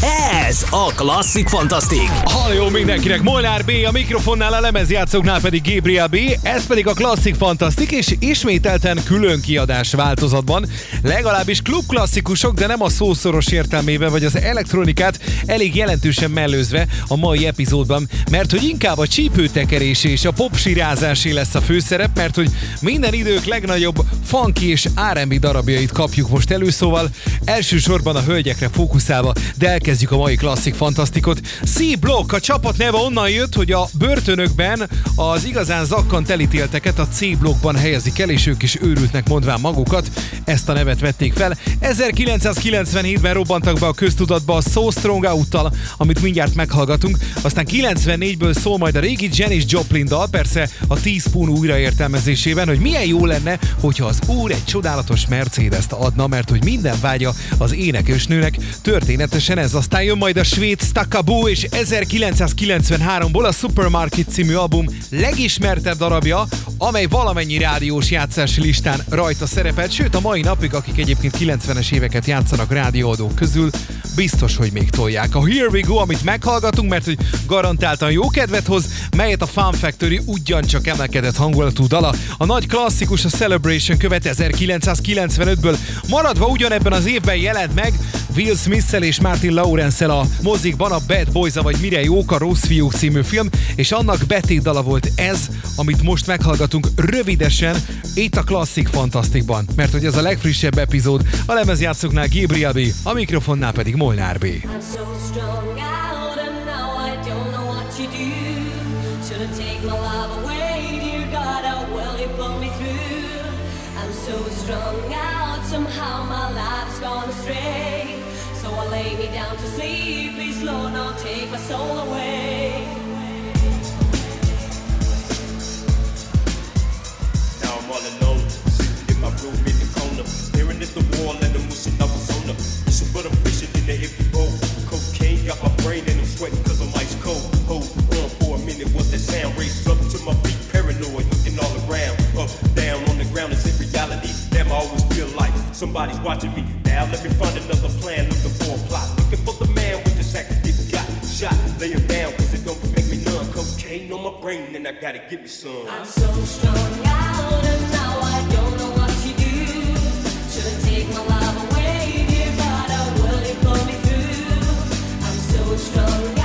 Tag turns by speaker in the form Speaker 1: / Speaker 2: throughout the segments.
Speaker 1: Ez a Klasszik Fantasztik.
Speaker 2: Halló mindenkinek, Molnár B, a mikrofonnál a lemezjátszóknál pedig Gabriel B, ez pedig a Klasszik Fantasztik, és ismételten külön kiadás változatban, legalábbis klubklasszikusok, de nem a szószoros értelmében, vagy az elektronikát elég jelentősen mellőzve a mai epizódban, mert hogy inkább a csípőtekerés és a popsirázásé lesz a főszerep, mert hogy minden idők legnagyobb funky és R&B darabjait kapjuk most elő, szóval elsősorban a hölgyekre fókuszálva, de elkezdjük a mai klasszik fantasztikot. C-Block, a csapat neve onnan jött, hogy a börtönökben az igazán zakkant elítélteket a C-blokkban helyezik el, és ők is őrültnek mondván magukat. Ezt a nevet vették fel. 1997-ben robbantak be a köztudatba a So Strong out amit mindjárt meghallgatunk. Aztán 94-ből szól majd a régi Janis Joplin dal, persze a Teaspoon újraértelmezésében, hogy milyen jó lenne, hogyha az úr egy csodálatos Mercedes-t adna, mert hogy minden vágya az énekesnőnek történetesen ez aztán jön majd a svéd Stakaboo és 1993-ból a Supermarket című album legismertebb darabja, amely valamennyi rádiós játszási listán rajta szerepelt, sőt a mai napig, akik egyébként 90-es éveket játszanak rádióadók közül, biztos, hogy még tolják. A Here We Go, amit meghallgatunk, mert hogy garantáltan jó kedvet hoz, melyet a Fun Factory ugyancsak emelkedett hangulatú dala. A nagy klasszikus a Celebration követ 1995-ből, maradva ugyanebben az évben jelent meg Will smith és Martin lawrence a mozikban a Bad boys vagy Mire jók a Rossz fiúk című film, és annak betétdala volt ez, amit most meghallgatunk rövidesen itt a Klasszik Fantasztikban, mert hogy ez a legfrissebb epizód, a lemezjátszóknál Gabriel B, a mikrofonnál pedig Molnár B. out, somehow my life's gone astray. Lay me down to sleep. Please, Lord, not take my soul away.
Speaker 3: Now I'm all alone, sitting in my room in the corner, staring at the wall and the wishing I was on. Listen, but I'm fishing in the empty bowl. Cocaine got my brain and I'm sweating cause I'm ice cold. Hold on for a minute, what's that sound? Raised up to my feet, paranoid, looking all around. Up, down on the ground, is it reality? Damn, I always feel like somebody's watching me. Now let me find another plan, looking for a plot. Looking for the man with the sack that got shot. Lay him down, cause it don't make me numb. Cocaine on my brain, and I gotta give me some.
Speaker 4: I'm so strong out, and now I don't know what to do. Should've take my life away, dear God, how will you pull me through? I'm so strung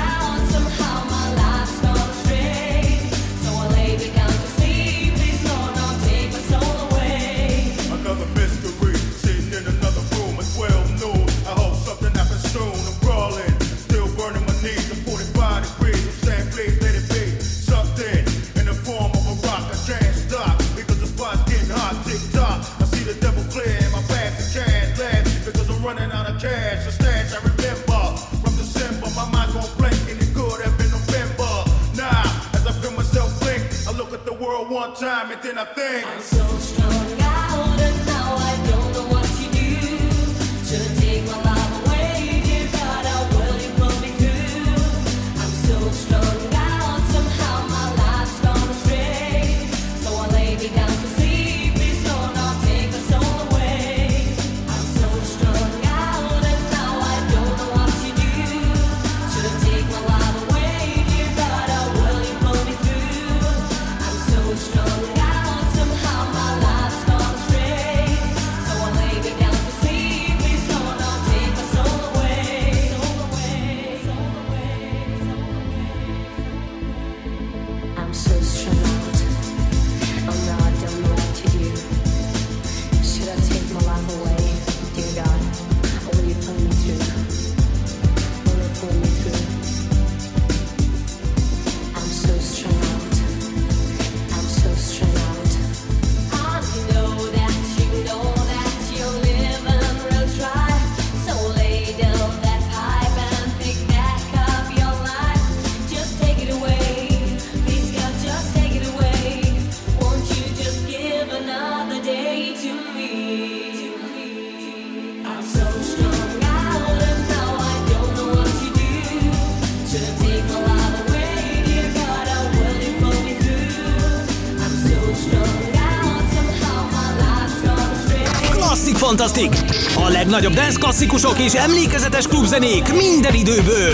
Speaker 5: Fantasztik! A legnagyobb dance klasszikusok és emlékezetes klubzenék minden időből!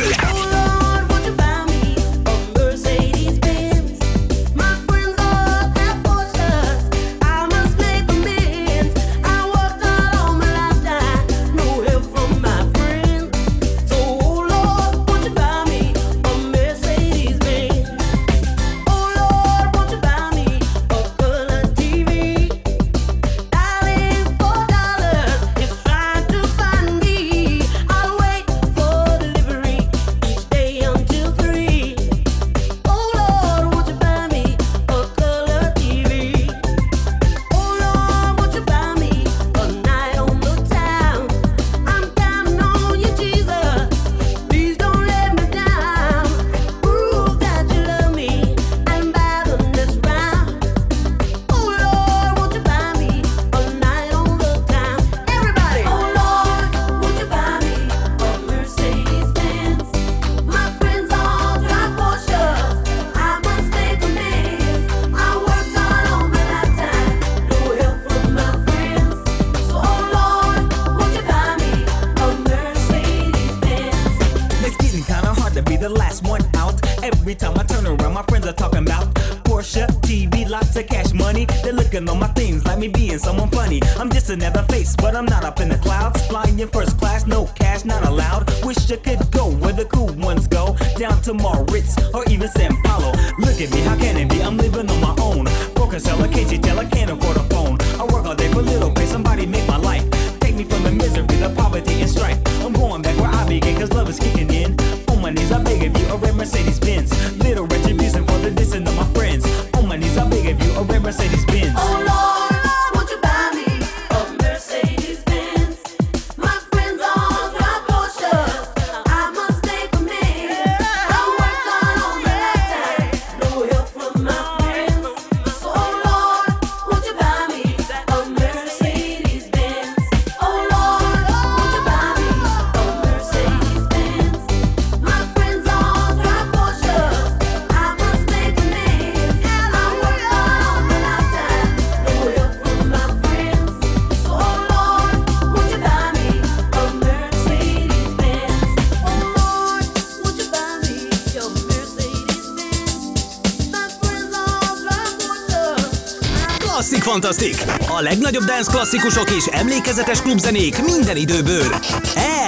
Speaker 5: dance klasszikusok és emlékezetes klubzenék minden időből.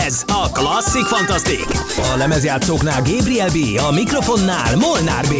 Speaker 5: Ez a Klasszik Fantasztik. A lemezjátszóknál Gabriel B, a mikrofonnál Molnár B.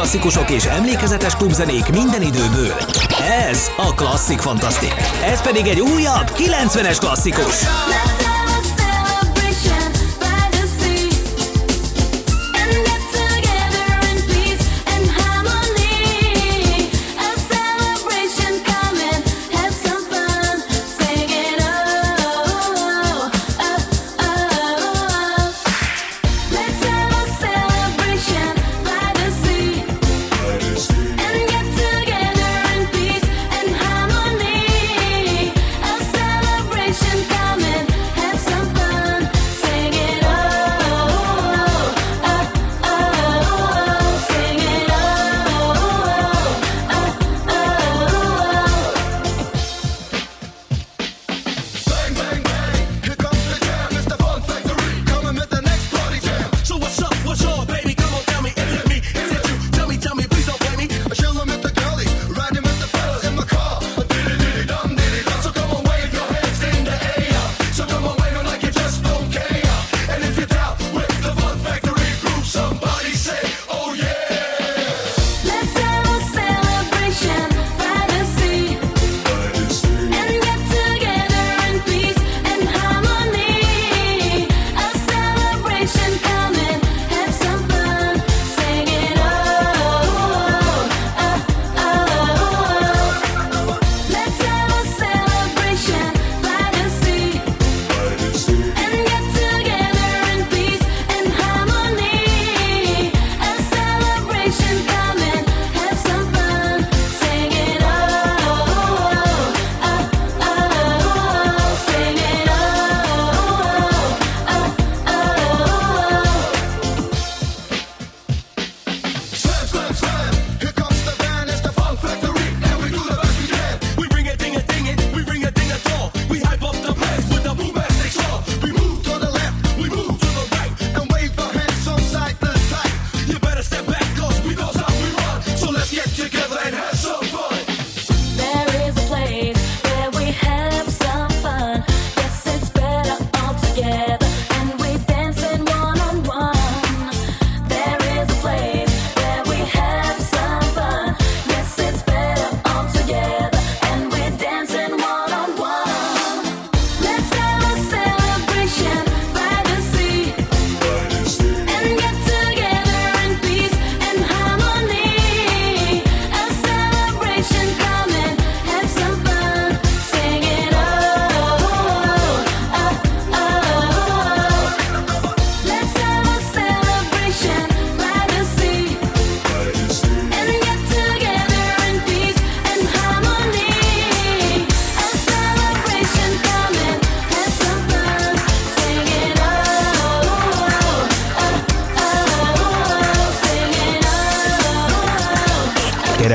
Speaker 6: klasszikusok és emlékezetes klubzenék minden időből. Ez a Klasszik Fantasztik. Ez pedig egy újabb, 90-es klasszikus.
Speaker 4: Klasszik!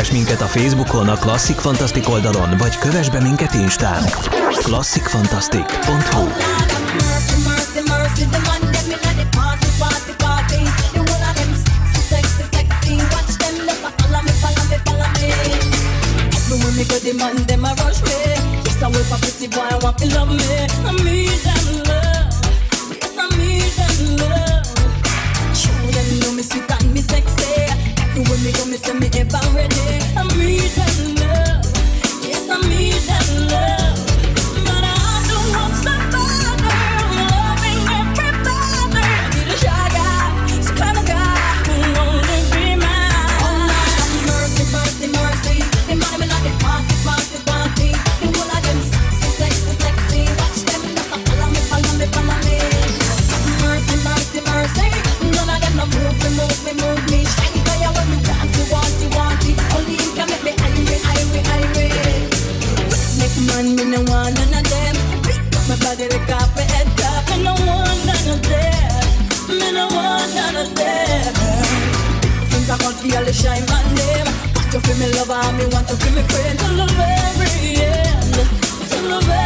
Speaker 6: keres minket a Facebookon, a Klasszik Fantasztik oldalon, vagy kövess be minket Instán. klasszikfantasztik.hu
Speaker 4: Show them know me sweet and me sexy. When me come, if I'm ready. I need that love. Yes, I need that love. feel the shine my name. Want to feel me lover, me want to feel me friend till the very end, till the very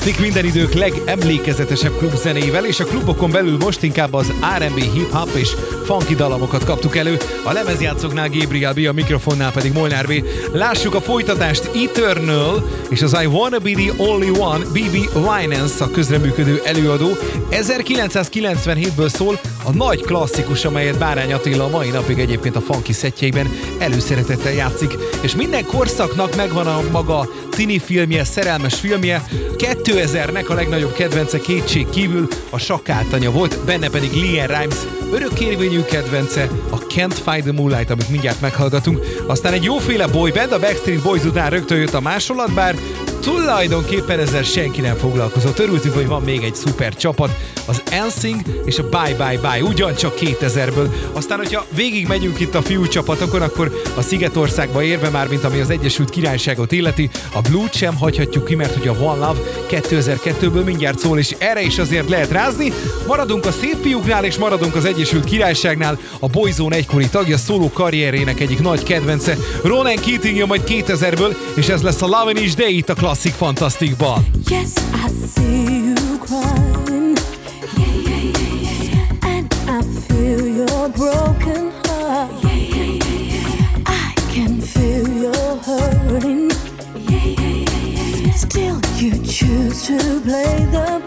Speaker 2: Fantastic minden idők legemlékezetesebb klubzenével, és a klubokon belül most inkább az R&B, hip-hop és funky dalamokat kaptuk elő. A lemezjátszóknál Gabriel B, a mikrofonnál pedig Molnár B. Lássuk a folytatást Eternal és az I Wanna Be The Only One BB Winans a közreműködő előadó. 1997-ből szól a nagy klasszikus, amelyet Bárány Attila a mai napig egyébként a funky szettjeiben előszeretettel játszik. És minden korszaknak megvan a maga tini filmje, szerelmes filmje. 2000-nek a legnagyobb kedvence kétség kívül a sakátanya volt, benne pedig Leanne Rimes örökkérvényű kedvence, a Can't Find the Moonlight, amit mindjárt meghallgatunk. Aztán egy jóféle boyband, a Backstreet Boys után rögtön jött a másolat, bár tulajdonképpen ezzel senki nem foglalkozott. Örültünk, hogy van még egy szuper csapat, az NSYNC és a Bye Bye Bye, ugyancsak 2000-ből. Aztán, hogyha végig megyünk itt a fiú csapatokon, akkor a Szigetországba érve már, mint ami az Egyesült Királyságot illeti, a Blue-t sem hagyhatjuk ki, mert hogy a One Love 2002-ből mindjárt szól, és erre is azért lehet rázni. Maradunk a szép fiúknál, és maradunk az Egyesült Királyságnál. A Boyzone egykori tagja, szóló karrierének egyik nagy kedvence. Ronan Keating jön majd 2000-ből, és ez lesz a Lovin' is Day itt a Classic Fantasticban.
Speaker 4: Yes, I see you crying. Yeah, yeah, yeah, yeah, yeah. And I feel your broken heart. Yeah, yeah, yeah, yeah. I can feel your hurting. Yeah, yeah, yeah, yeah, yeah. Still, you choose to play the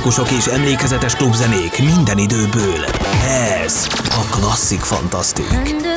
Speaker 4: klasszikusok és emlékezetes klubzenék minden időből. Ez a Klasszik Fantasztik.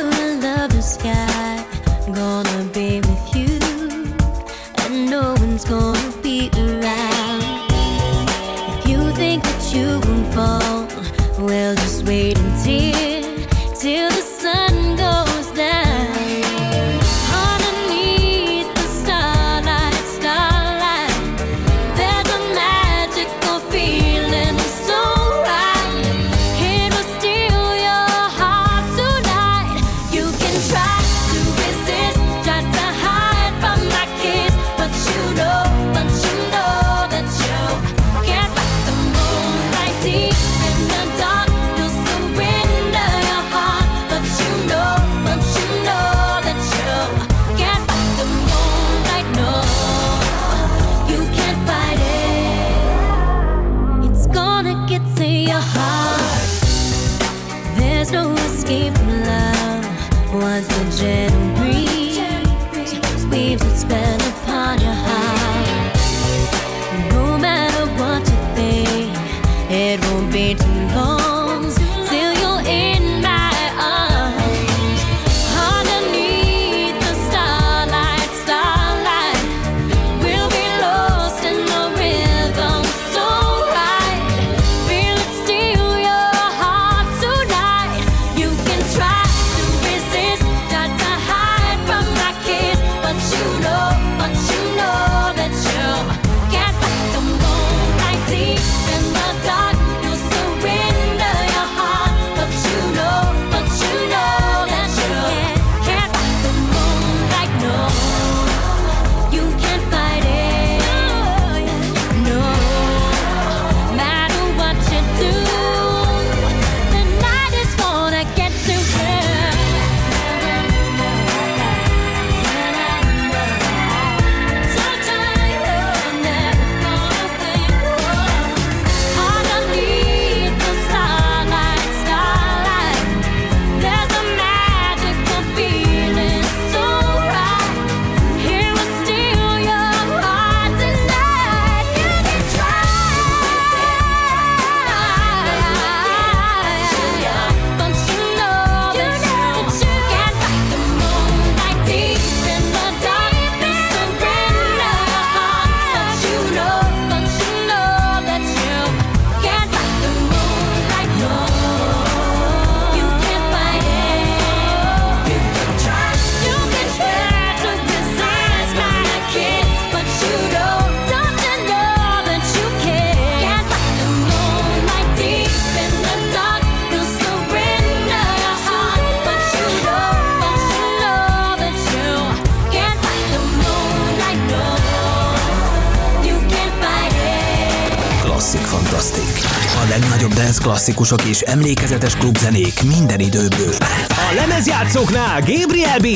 Speaker 4: klasszikusok és emlékezetes klubzenék minden időből. A lemezjátszóknál Gabriel B,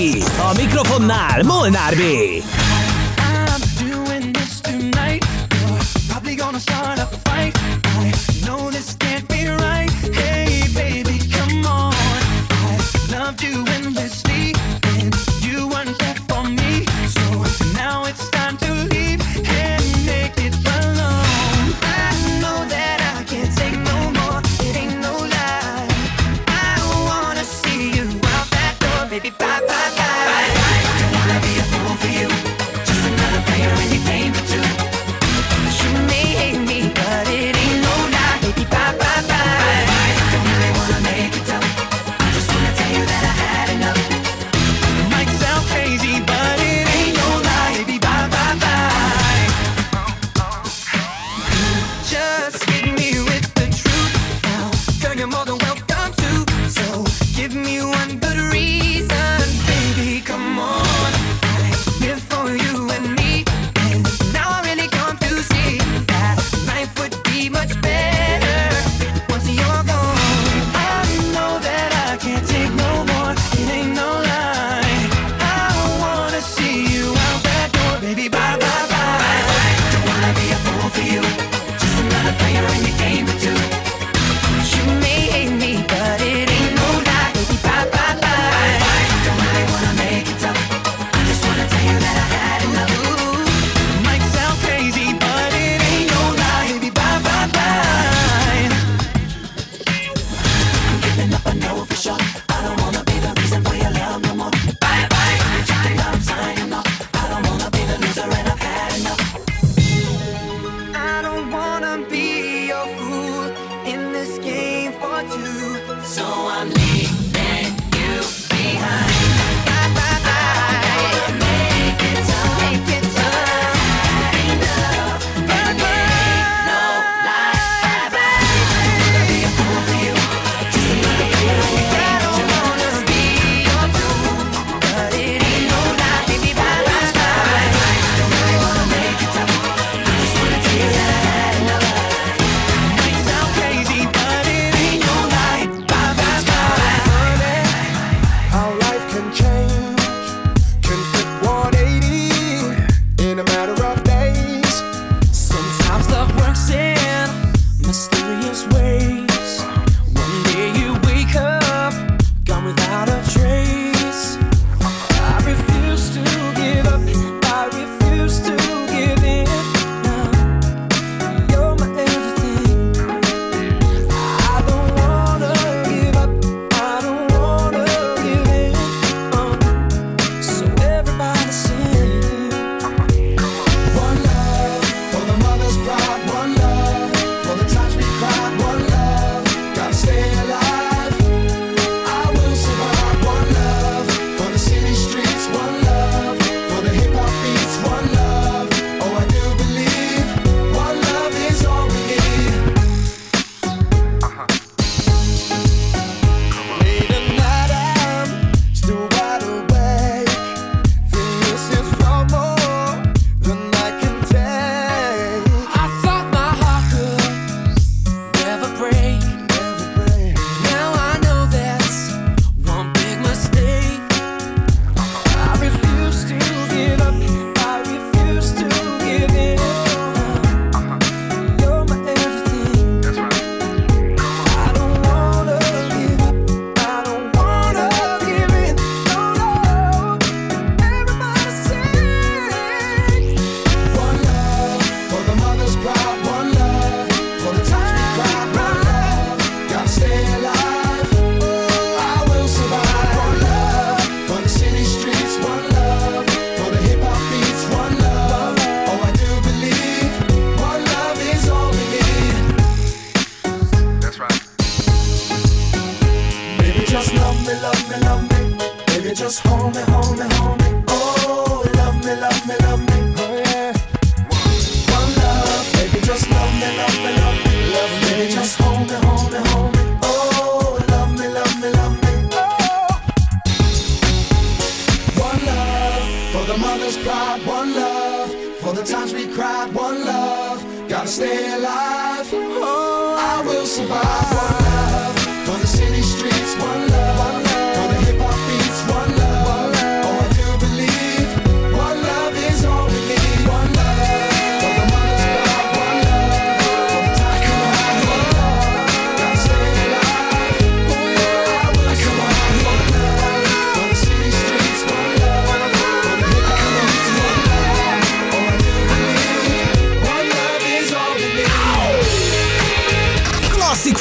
Speaker 4: a mikrofonnál Molnár B.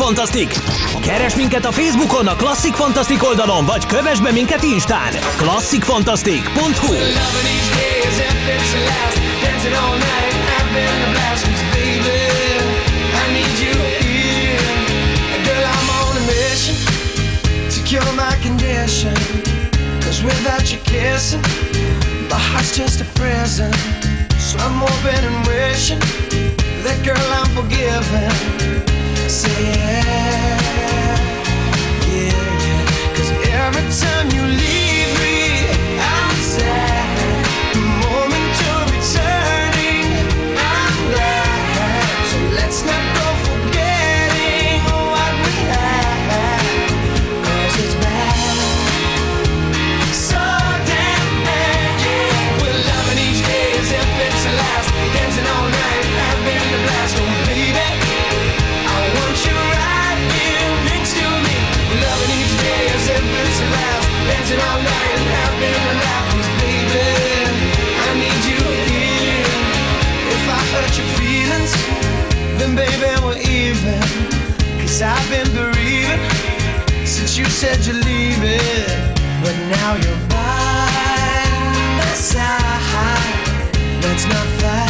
Speaker 4: Fantasztik! Keres minket a Facebookon, a Classic Fantasztik oldalon, vagy kövess be minket Instán! klasszikfantasztik.hu
Speaker 7: Cure without your kissing My heart's just a prison. So I'm hoping and wishing. That girl I'm forgiving say yeah, yeah, yeah. Cause every time you leave I've been bereaving since you said you're leaving. But now you're by my side. Let's not fight.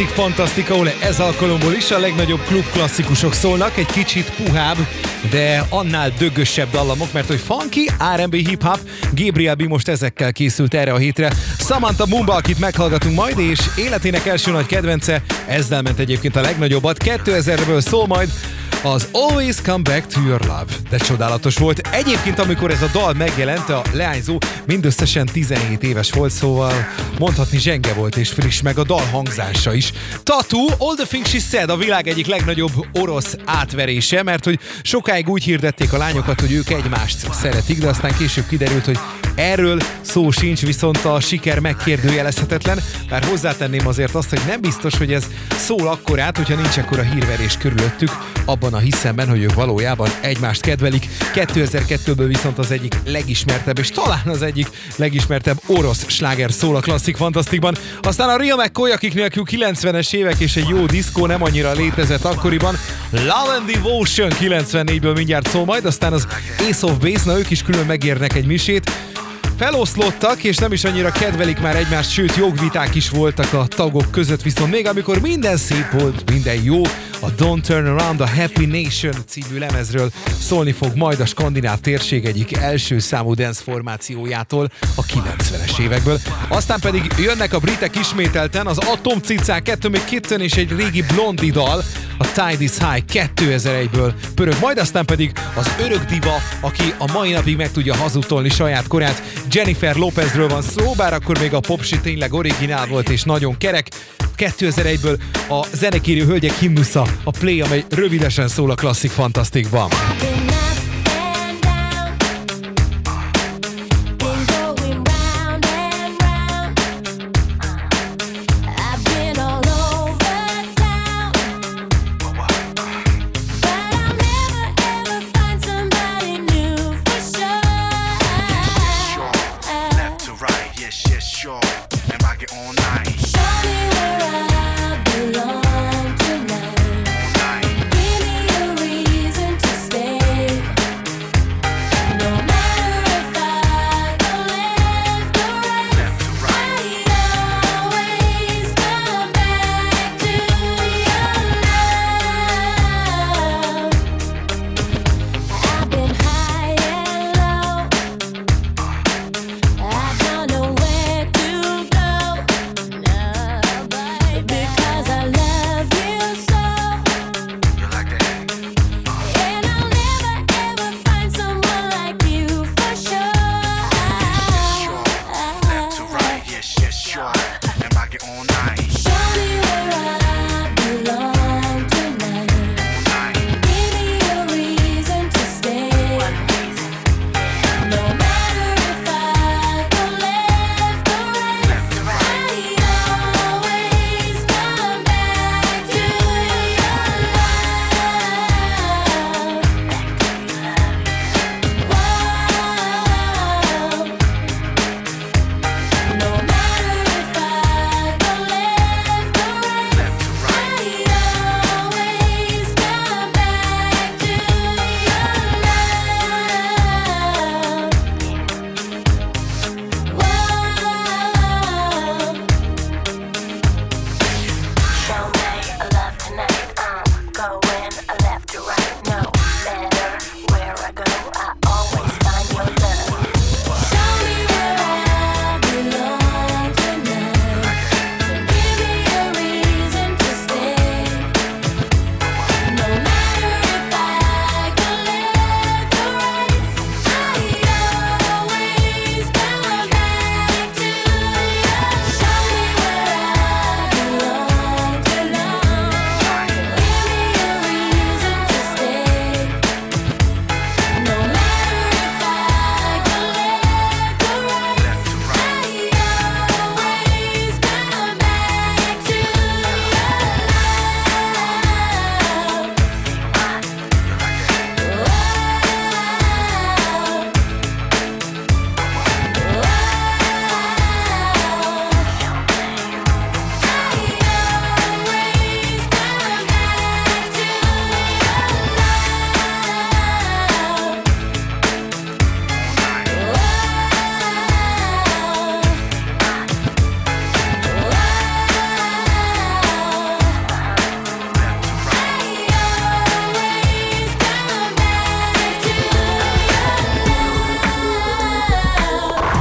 Speaker 2: Klasszik Fantasztikaule ez alkalomból is a legnagyobb klub klasszikusok szólnak, egy kicsit puhább, de annál dögösebb dallamok, mert hogy funky, R&B, hip-hop, Gabriel B most ezekkel készült erre a hétre. Samantha Mumba, akit meghallgatunk majd, és életének első nagy kedvence, ezzel ment egyébként a legnagyobbat, 2000-ből szól majd, az Always Come Back to Your Love. De csodálatos volt. Egyébként, amikor ez a dal megjelent, a leányzó mindösszesen 17 éves volt, szóval mondhatni zsenge volt és friss, meg a dal hangzása is. Tatu, All the Things She Said a világ egyik legnagyobb orosz átverése, mert hogy sokáig úgy hirdették a lányokat, hogy ők egymást szeretik, de aztán később kiderült, hogy
Speaker 4: Erről szó sincs, viszont a siker megkérdőjelezhetetlen, bár hozzátenném azért azt, hogy nem biztos, hogy ez szól akkorát, hogyha nincs ekkora hírverés körülöttük, abban a hiszemben, hogy ők valójában egymást kedvelik. 2002-ből viszont az egyik legismertebb, és talán az egyik legismertebb orosz sláger szól a klasszik fantasztikban. Aztán a Real McCoy, akik nélkül 90-es évek és egy jó diszkó nem annyira létezett akkoriban. Love and Devotion 94-ből mindjárt szól majd, aztán az Ace of Base, na ők is külön megérnek egy misét. Feloszlottak, és nem is annyira kedvelik már egymást, sőt jogviták is voltak a tagok között, viszont még amikor minden szép volt, minden jó, a Don't Turn Around, a Happy Nation című lemezről szólni fog majd a skandináv térség egyik első számú dance formációjától a 90-es évekből. Aztán pedig jönnek a britek ismételten, az Atomcicák, kettő még kitten és egy régi blondi dal, a Tide is High 2001-ből pörög, majd aztán pedig az örök diva, aki a mai napig meg tudja hazudtolni saját korát. Jennifer Lopezről van szó, bár akkor még a popsi tényleg originál volt és nagyon kerek. 2001-ből a zenekérő hölgyek himnusza, a Play, amely rövidesen szól a klasszik fantasztikban.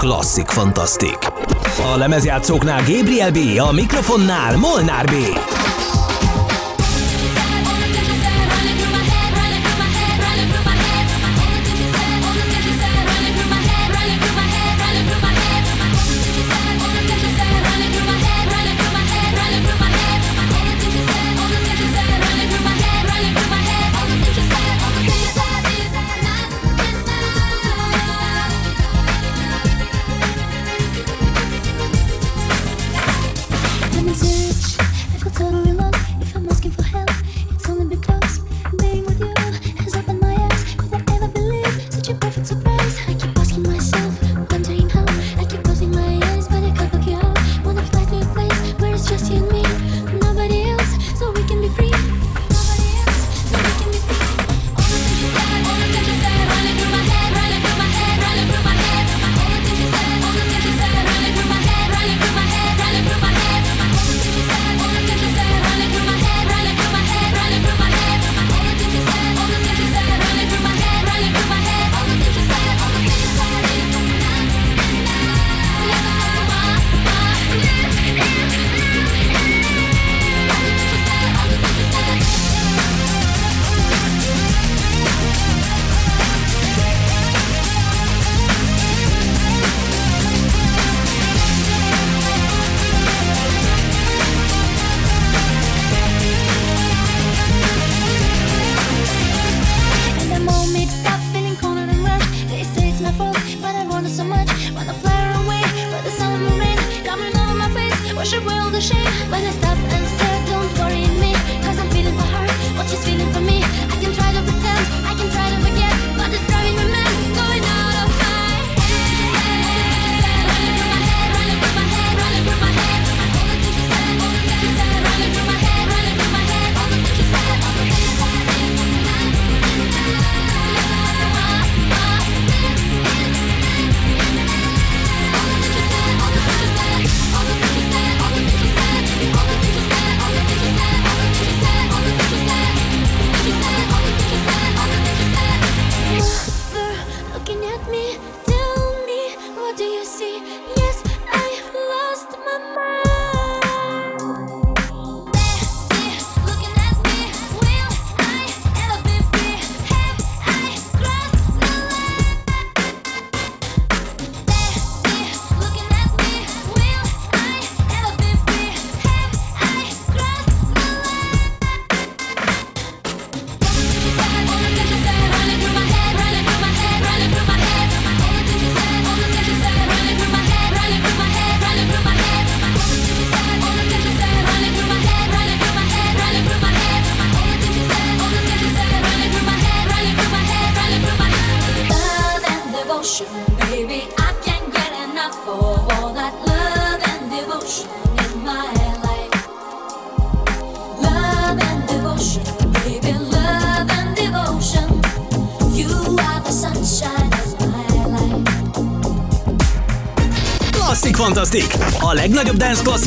Speaker 1: Klasszik fantasztik. A lemezjátszóknál Gabriel B, a mikrofonnál Molnár B.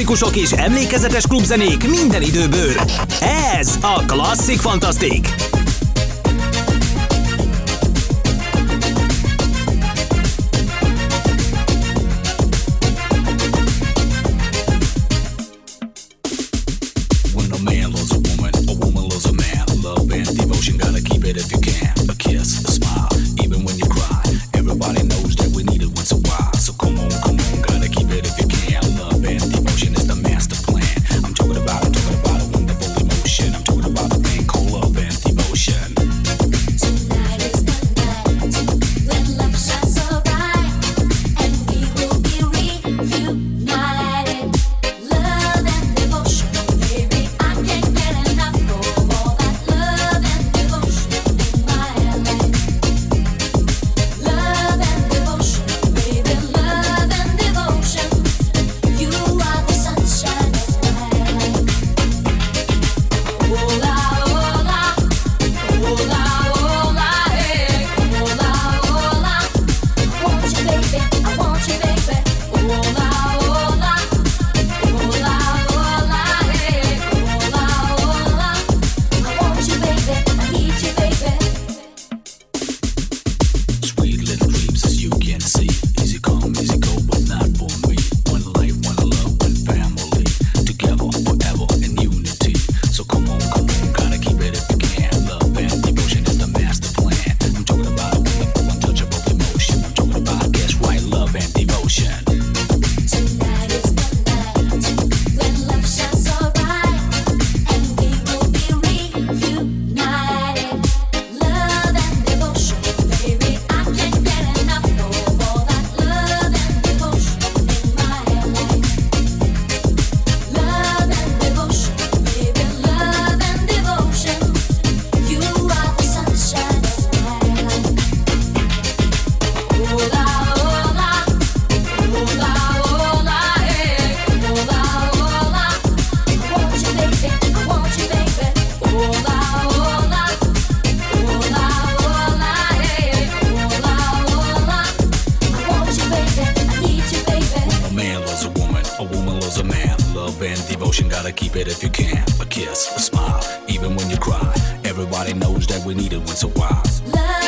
Speaker 8: klasszikusok és emlékezetes klubzenék minden időből. Ez a Klasszik Fantasztik!
Speaker 9: little devotion, gotta keep it if you can. A kiss, a smile, even when you cry. Everybody knows that we need it once so wise. Love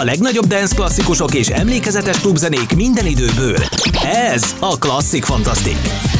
Speaker 9: A
Speaker 4: legnagyobb dance klasszikusok és emlékezetes klubzenék minden időből. Ez a Klasszik Fantasztik.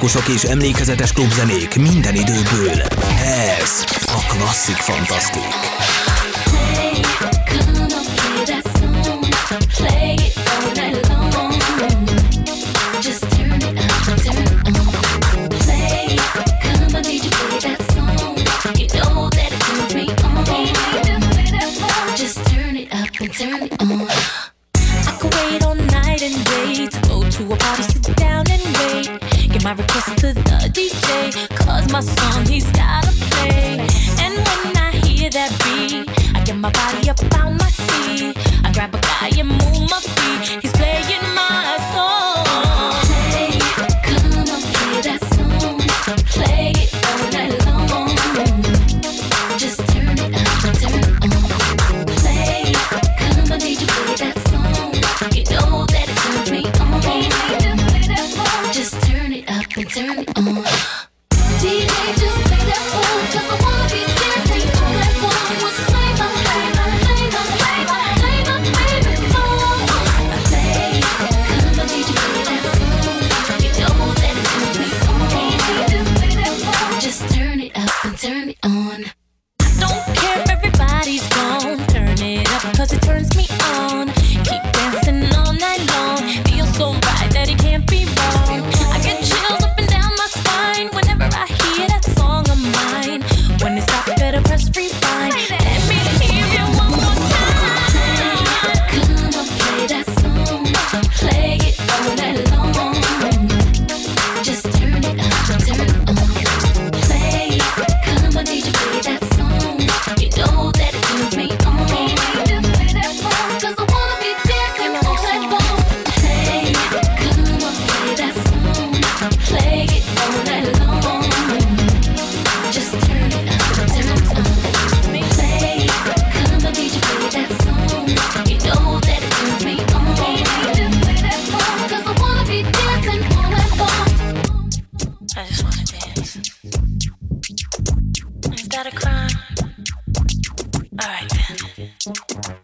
Speaker 4: klasszikusak és emlékezetes klubzenék minden időből. Ez a Klasszik Fantasztik.
Speaker 10: Play come on,
Speaker 9: hear that song.
Speaker 10: Play it. my song. Is that
Speaker 11: a crime? All right then.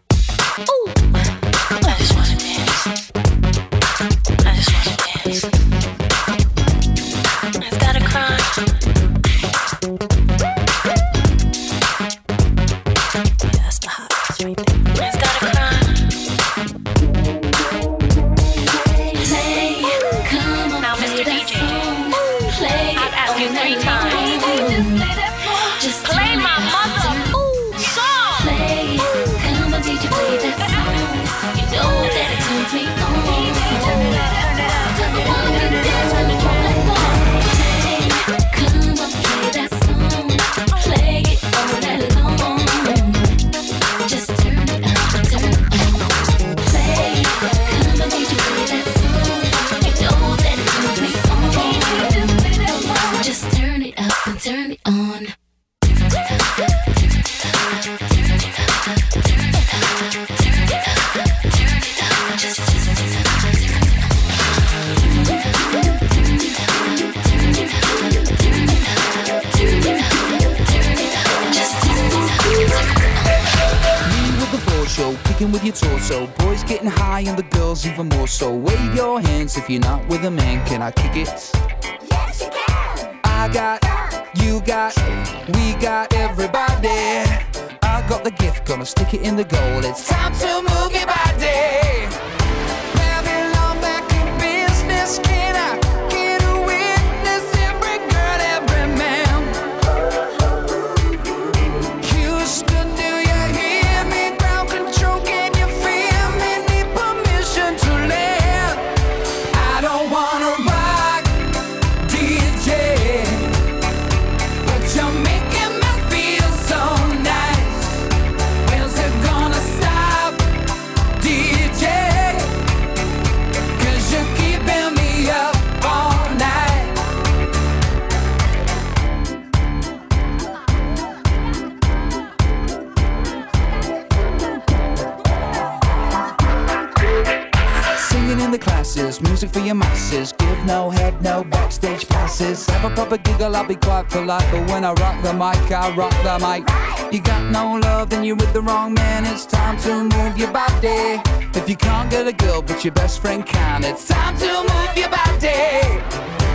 Speaker 11: Have a giggle, I'll be quite polite. But when I rock the mic, I rock the mic. You got no love, then you're with the wrong man. It's time to move your body. If you can't get a girl, but your best friend can, it's time to move your body.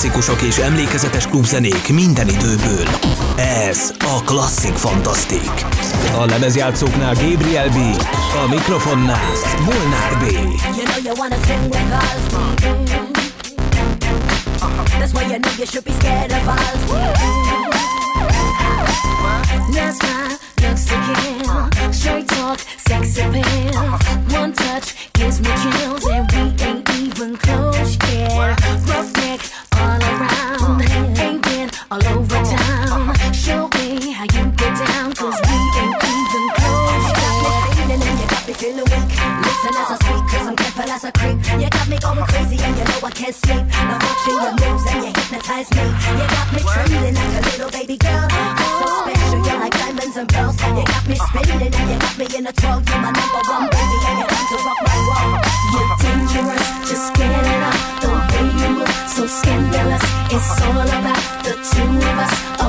Speaker 4: klasszikusok és emlékezetes klubzenék minden időből. Ez a Klasszik Fantasztik. A lemezjátszóknál Gabriel B, a mikrofonnál Molnár B.
Speaker 6: You know you wanna sing with us. Uh-huh. That's why you know should be scared of us.
Speaker 9: That's my looks to kill. Straight talk, sex appeal. Uh-huh. One touch gives me chills and we ain't even close yet. Me
Speaker 6: in a twirl. You're my number one baby and you're to rock my world.
Speaker 9: You're dangerous, just get it up. The way you move, so scandalous. It's all about the two of us.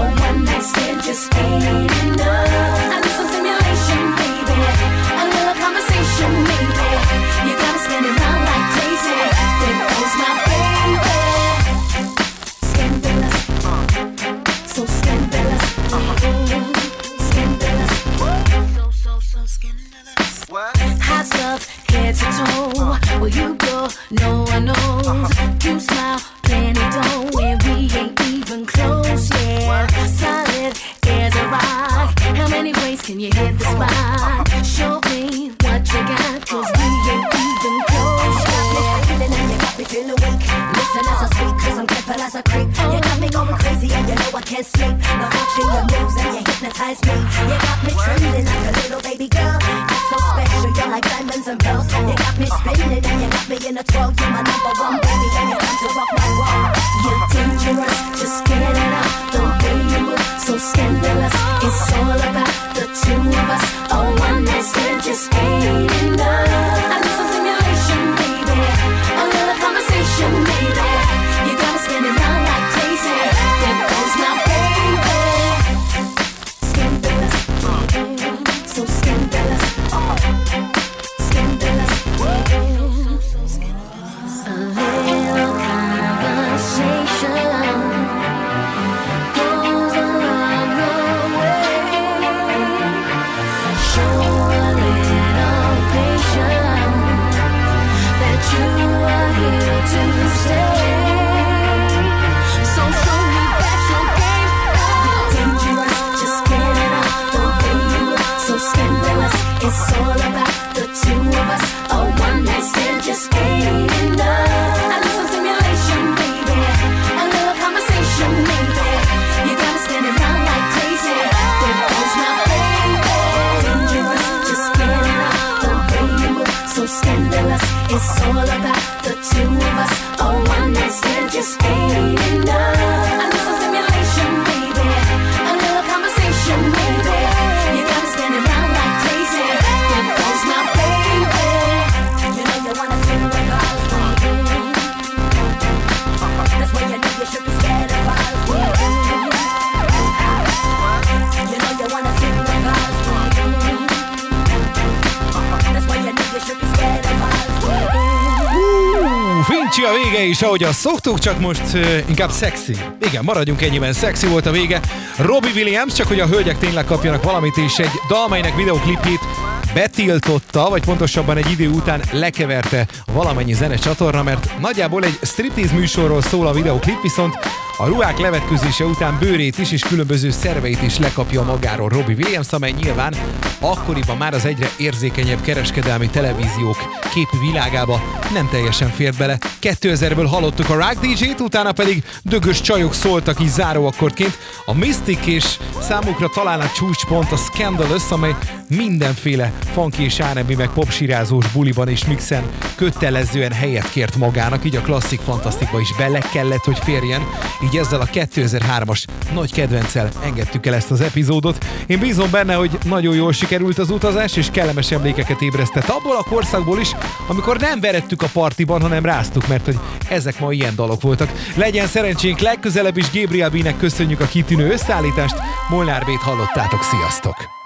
Speaker 2: Is, ahogy azt szoktuk, csak most uh, inkább szexi. Igen, maradjunk ennyiben, szexi volt a vége. Robbie Williams, csak hogy a hölgyek tényleg kapjanak valamit, és egy dalmainek videoklipjét betiltotta, vagy pontosabban egy idő után lekeverte valamennyi zene csatorna, mert nagyjából egy striptease műsorról szól a videoklip, viszont a ruhák levetkőzése után bőrét is és különböző szerveit is lekapja magáról Robbie Williams, amely nyilván akkoriban már az egyre érzékenyebb kereskedelmi televíziók képi világába nem teljesen fért bele. 2000-ből hallottuk a Rock DJ-t, utána pedig dögös csajok szóltak így záróakkordként. A Mystic és számukra talán a csúcspont a Scandalous, amely mindenféle funky és R&B meg popsirázós buliban és mixen kötelezően helyet kért magának, így a klasszik fantasztikba is bele kellett, hogy férjen, így ezzel a 2003-as nagy kedvencel engedtük el ezt az epizódot. Én bízom benne, hogy nagyon jól sikerült az utazás, és kellemes emlékeket ébresztett abból a korszakból is, amikor nem verettük a partiban, hanem ráztuk, mert hogy ezek ma ilyen dalok voltak. Legyen szerencsénk legközelebb is Gabriel B-nek köszönjük a kitűnő összeállítást, Molnár B-t hallottátok, sziasztok!